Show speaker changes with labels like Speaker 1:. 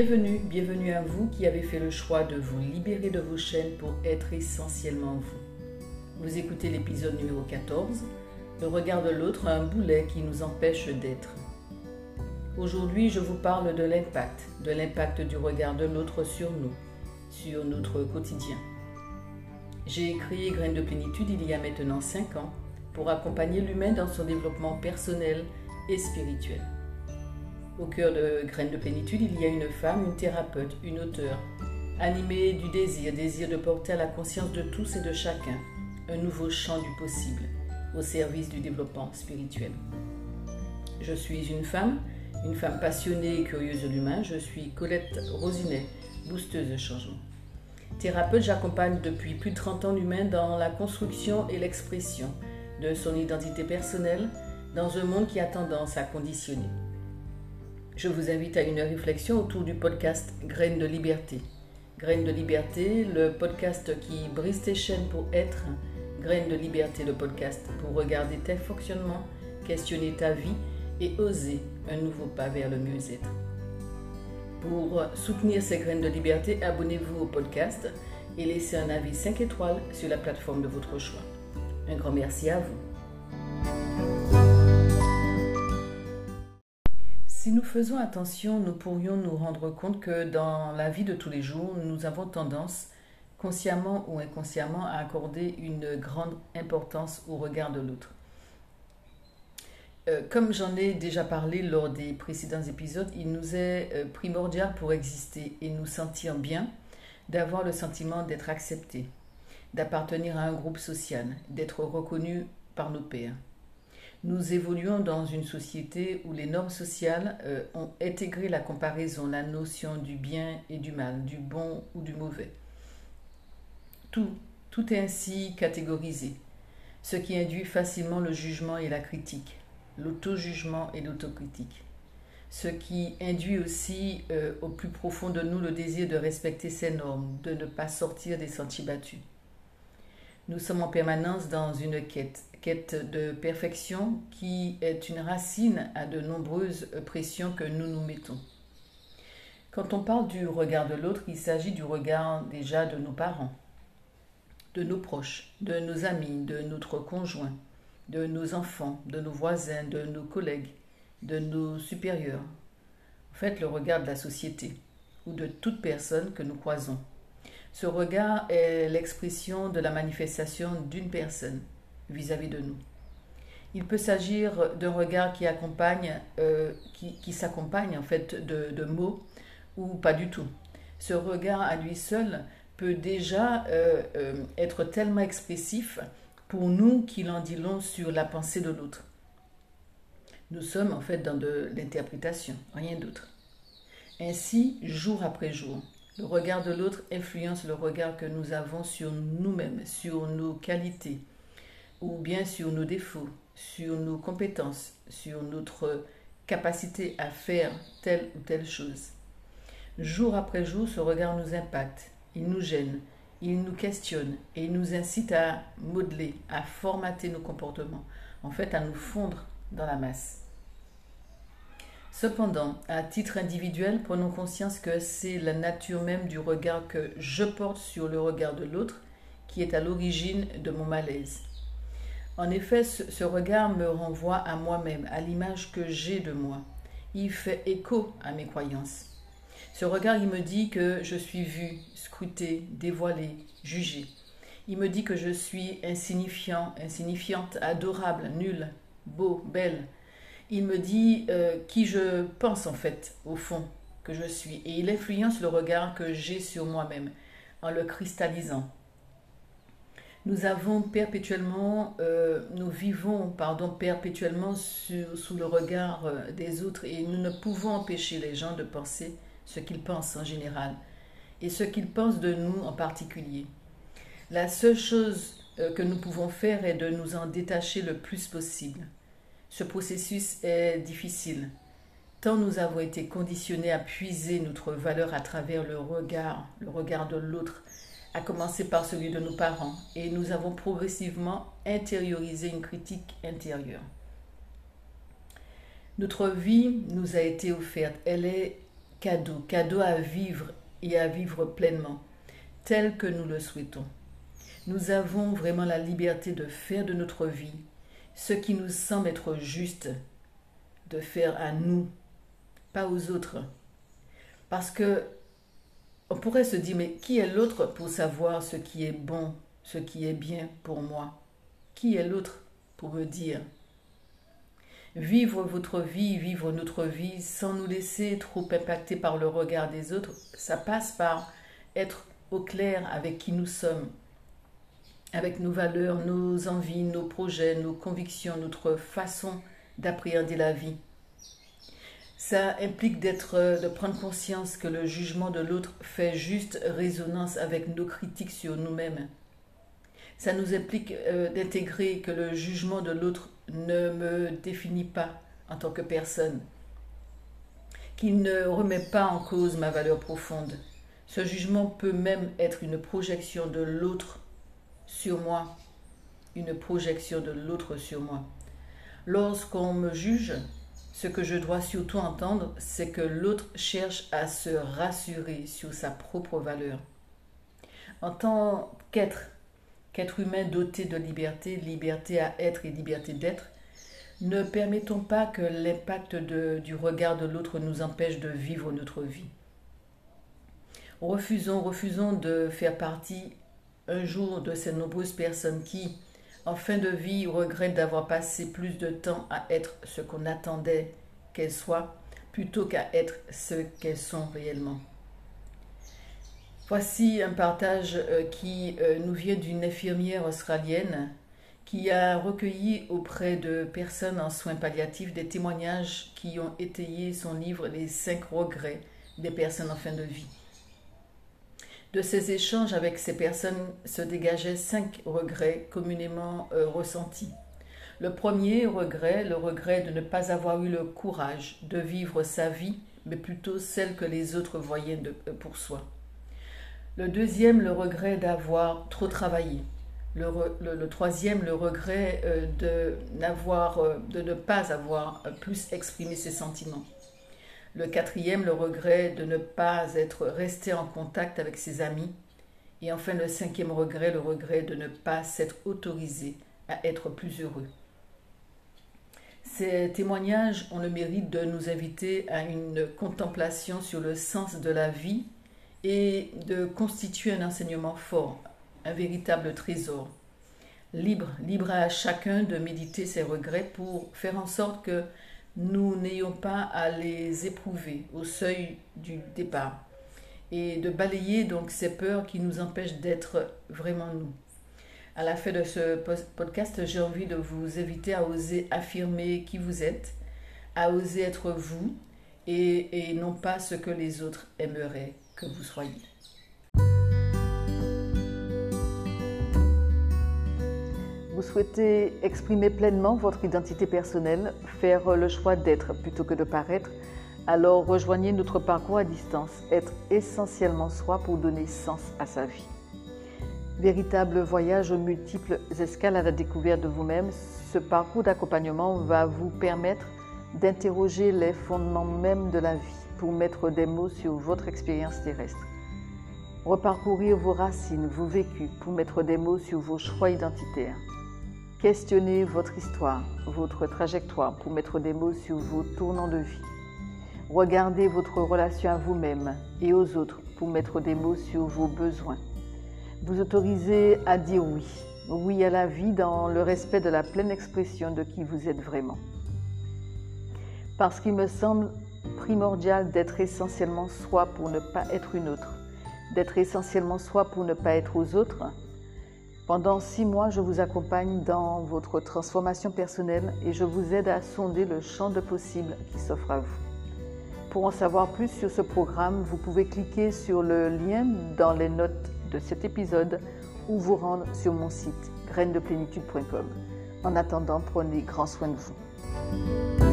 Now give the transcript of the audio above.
Speaker 1: Bienvenue, bienvenue à vous qui avez fait le choix de vous libérer de vos chaînes pour être essentiellement vous. Vous écoutez l'épisode numéro 14, Le regard de l'autre, un boulet qui nous empêche d'être. Aujourd'hui, je vous parle de l'impact, de l'impact du regard de l'autre sur nous, sur notre quotidien. J'ai créé Graines de plénitude il y a maintenant 5 ans pour accompagner l'humain dans son développement personnel et spirituel. Au cœur de Graines de plénitude, il y a une femme, une thérapeute, une auteure, animée du désir, désir de porter à la conscience de tous et de chacun un nouveau champ du possible au service du développement spirituel. Je suis une femme, une femme passionnée et curieuse de l'humain. Je suis Colette Rosinet, boosteuse de changement. Thérapeute, j'accompagne depuis plus de 30 ans l'humain dans la construction et l'expression de son identité personnelle dans un monde qui a tendance à conditionner. Je vous invite à une réflexion autour du podcast Graines de liberté. Graines de liberté, le podcast qui brise tes chaînes pour être. Graines de liberté, le podcast pour regarder tes fonctionnements, questionner ta vie et oser un nouveau pas vers le mieux-être. Pour soutenir ces graines de liberté, abonnez-vous au podcast et laissez un avis 5 étoiles sur la plateforme de votre choix. Un grand merci à vous. Si nous faisons attention, nous pourrions nous rendre compte que dans la vie de tous les jours, nous avons tendance, consciemment ou inconsciemment, à accorder une grande importance au regard de l'autre. Euh, comme j'en ai déjà parlé lors des précédents épisodes, il nous est euh, primordial pour exister et nous sentir bien d'avoir le sentiment d'être accepté, d'appartenir à un groupe social, d'être reconnu par nos pairs. Nous évoluons dans une société où les normes sociales euh, ont intégré la comparaison, la notion du bien et du mal, du bon ou du mauvais. Tout, tout est ainsi catégorisé, ce qui induit facilement le jugement et la critique l'auto-jugement et l'autocritique. Ce qui induit aussi euh, au plus profond de nous le désir de respecter ces normes, de ne pas sortir des sentiers battus. Nous sommes en permanence dans une quête, quête de perfection qui est une racine à de nombreuses pressions que nous nous mettons. Quand on parle du regard de l'autre, il s'agit du regard déjà de nos parents, de nos proches, de nos amis, de notre conjoint, de nos enfants, de nos voisins, de nos collègues, de nos supérieurs. En fait, le regard de la société ou de toute personne que nous croisons. Ce regard est l'expression de la manifestation d'une personne vis-à-vis de nous. Il peut s'agir d'un regard qui accompagne, euh, qui, s'accompagne en fait de, mots ou pas du tout. Ce regard à lui seul peut déjà euh, euh, être tellement expressif pour nous qu'il en dit long sur la pensée de l'autre. Nous sommes en fait dans de l'interprétation, rien d'autre. Ainsi, jour après jour, le regard de l'autre influence le regard que nous avons sur nous-mêmes, sur nos qualités, ou bien sur nos défauts, sur nos compétences, sur notre capacité à faire telle ou telle chose. Jour après jour, ce regard nous impacte, il nous gêne, il nous questionne et il nous incite à modeler, à formater nos comportements, en fait à nous fondre dans la masse. Cependant, à titre individuel, prenons conscience que c'est la nature même du regard que je porte sur le regard de l'autre qui est à l'origine de mon malaise. En effet, ce regard me renvoie à moi-même, à l'image que j'ai de moi. Il fait écho à mes croyances. Ce regard, il me dit que je suis vu, scruté, dévoilé, jugé. Il me dit que je suis insignifiant, insignifiante, adorable, nulle, beau, belle. Il me dit euh, qui je pense en fait, au fond, que je suis. Et il influence le regard que j'ai sur moi-même en le cristallisant. Nous avons perpétuellement, euh, nous vivons, pardon, perpétuellement sous le regard euh, des autres et nous ne pouvons empêcher les gens de penser ce qu'ils pensent en général et ce qu'ils pensent de nous en particulier. La seule chose que nous pouvons faire est de nous en détacher le plus possible. Ce processus est difficile, tant nous avons été conditionnés à puiser notre valeur à travers le regard, le regard de l'autre, à commencer par celui de nos parents, et nous avons progressivement intériorisé une critique intérieure. Notre vie nous a été offerte, elle est cadeau, cadeau à vivre et à vivre pleinement, tel que nous le souhaitons. Nous avons vraiment la liberté de faire de notre vie ce qui nous semble être juste, de faire à nous, pas aux autres. Parce que on pourrait se dire, mais qui est l'autre pour savoir ce qui est bon, ce qui est bien pour moi? Qui est l'autre pour me dire? Vivre votre vie, vivre notre vie sans nous laisser trop impacter par le regard des autres, ça passe par être au clair avec qui nous sommes, avec nos valeurs, nos envies, nos projets, nos convictions, notre façon d'appréhender la vie. Ça implique d'être, de prendre conscience que le jugement de l'autre fait juste résonance avec nos critiques sur nous-mêmes. Ça nous implique euh, d'intégrer que le jugement de l'autre ne me définit pas en tant que personne, qu'il ne remet pas en cause ma valeur profonde. Ce jugement peut même être une projection de l'autre sur moi, une projection de l'autre sur moi. Lorsqu'on me juge, ce que je dois surtout entendre, c'est que l'autre cherche à se rassurer sur sa propre valeur. En tant qu'être, qu'être humain doté de liberté, liberté à être et liberté d'être, ne permettons pas que l'impact du regard de l'autre nous empêche de vivre notre vie. Refusons, refusons de faire partie un jour de ces nombreuses personnes qui, en fin de vie, regrettent d'avoir passé plus de temps à être ce qu'on attendait qu'elles soient plutôt qu'à être ce qu'elles sont réellement. Voici un partage euh, qui euh, nous vient d'une infirmière australienne qui a recueilli auprès de personnes en soins palliatifs des témoignages qui ont étayé son livre Les cinq regrets des personnes en fin de vie. De ces échanges avec ces personnes se dégageaient cinq regrets communément euh, ressentis. Le premier regret, le regret de ne pas avoir eu le courage de vivre sa vie, mais plutôt celle que les autres voyaient euh, pour soi. Le deuxième, le regret d'avoir trop travaillé. Le, troisième, le regret euh, de, de ne pas avoir plus exprimé ses sentiments. Le quatrième, le regret de ne pas être resté en contact avec ses amis. Et enfin, le cinquième regret, le regret de ne pas s'être autorisé à être plus heureux. Ces témoignages ont le mérite de nous inviter à une contemplation sur le sens de la vie et de constituer un enseignement fort, un véritable trésor. Libre, libre à chacun de méditer ses regrets pour faire en sorte que nous n'ayons pas à les éprouver au seuil du départ et de balayer donc ces peurs qui nous empêchent d'être vraiment nous. À la fin de ce podcast, j'ai envie de vous inviter à oser affirmer qui vous êtes, à oser être vous et, et non pas ce que les autres aimeraient que vous soyez. Vous souhaitez exprimer pleinement votre identité personnelle, faire le choix d'être plutôt que de paraître, alors rejoignez notre parcours à distance, être essentiellement soi pour donner sens à sa vie. Véritable voyage aux multiples escales à la découverte de vous-même, ce parcours d'accompagnement va vous permettre d'interroger les fondements même de la vie pour mettre des mots sur votre expérience terrestre. Reparcourir vos racines, vos vécus pour mettre des mots sur vos choix identitaires Questionnez votre histoire, votre trajectoire pour mettre des mots sur vos tournants de vie. Regardez votre relation à vous-même et aux autres pour mettre des mots sur vos besoins. Vous autorisez à dire oui, oui à la vie dans le respect de la pleine expression de qui vous êtes vraiment. Parce qu'il me semble primordial d'être essentiellement soi pour ne pas être une autre, d'être essentiellement soi pour ne pas être aux autres, pendant six mois, je vous accompagne dans votre transformation personnelle et je vous aide à sonder le champ de possibles qui s'offre à vous. Pour en savoir plus sur ce programme, vous pouvez cliquer sur le lien dans les notes de cet épisode ou vous rendre sur mon site grainesdeplénitude.com. En attendant, prenez grand soin de vous.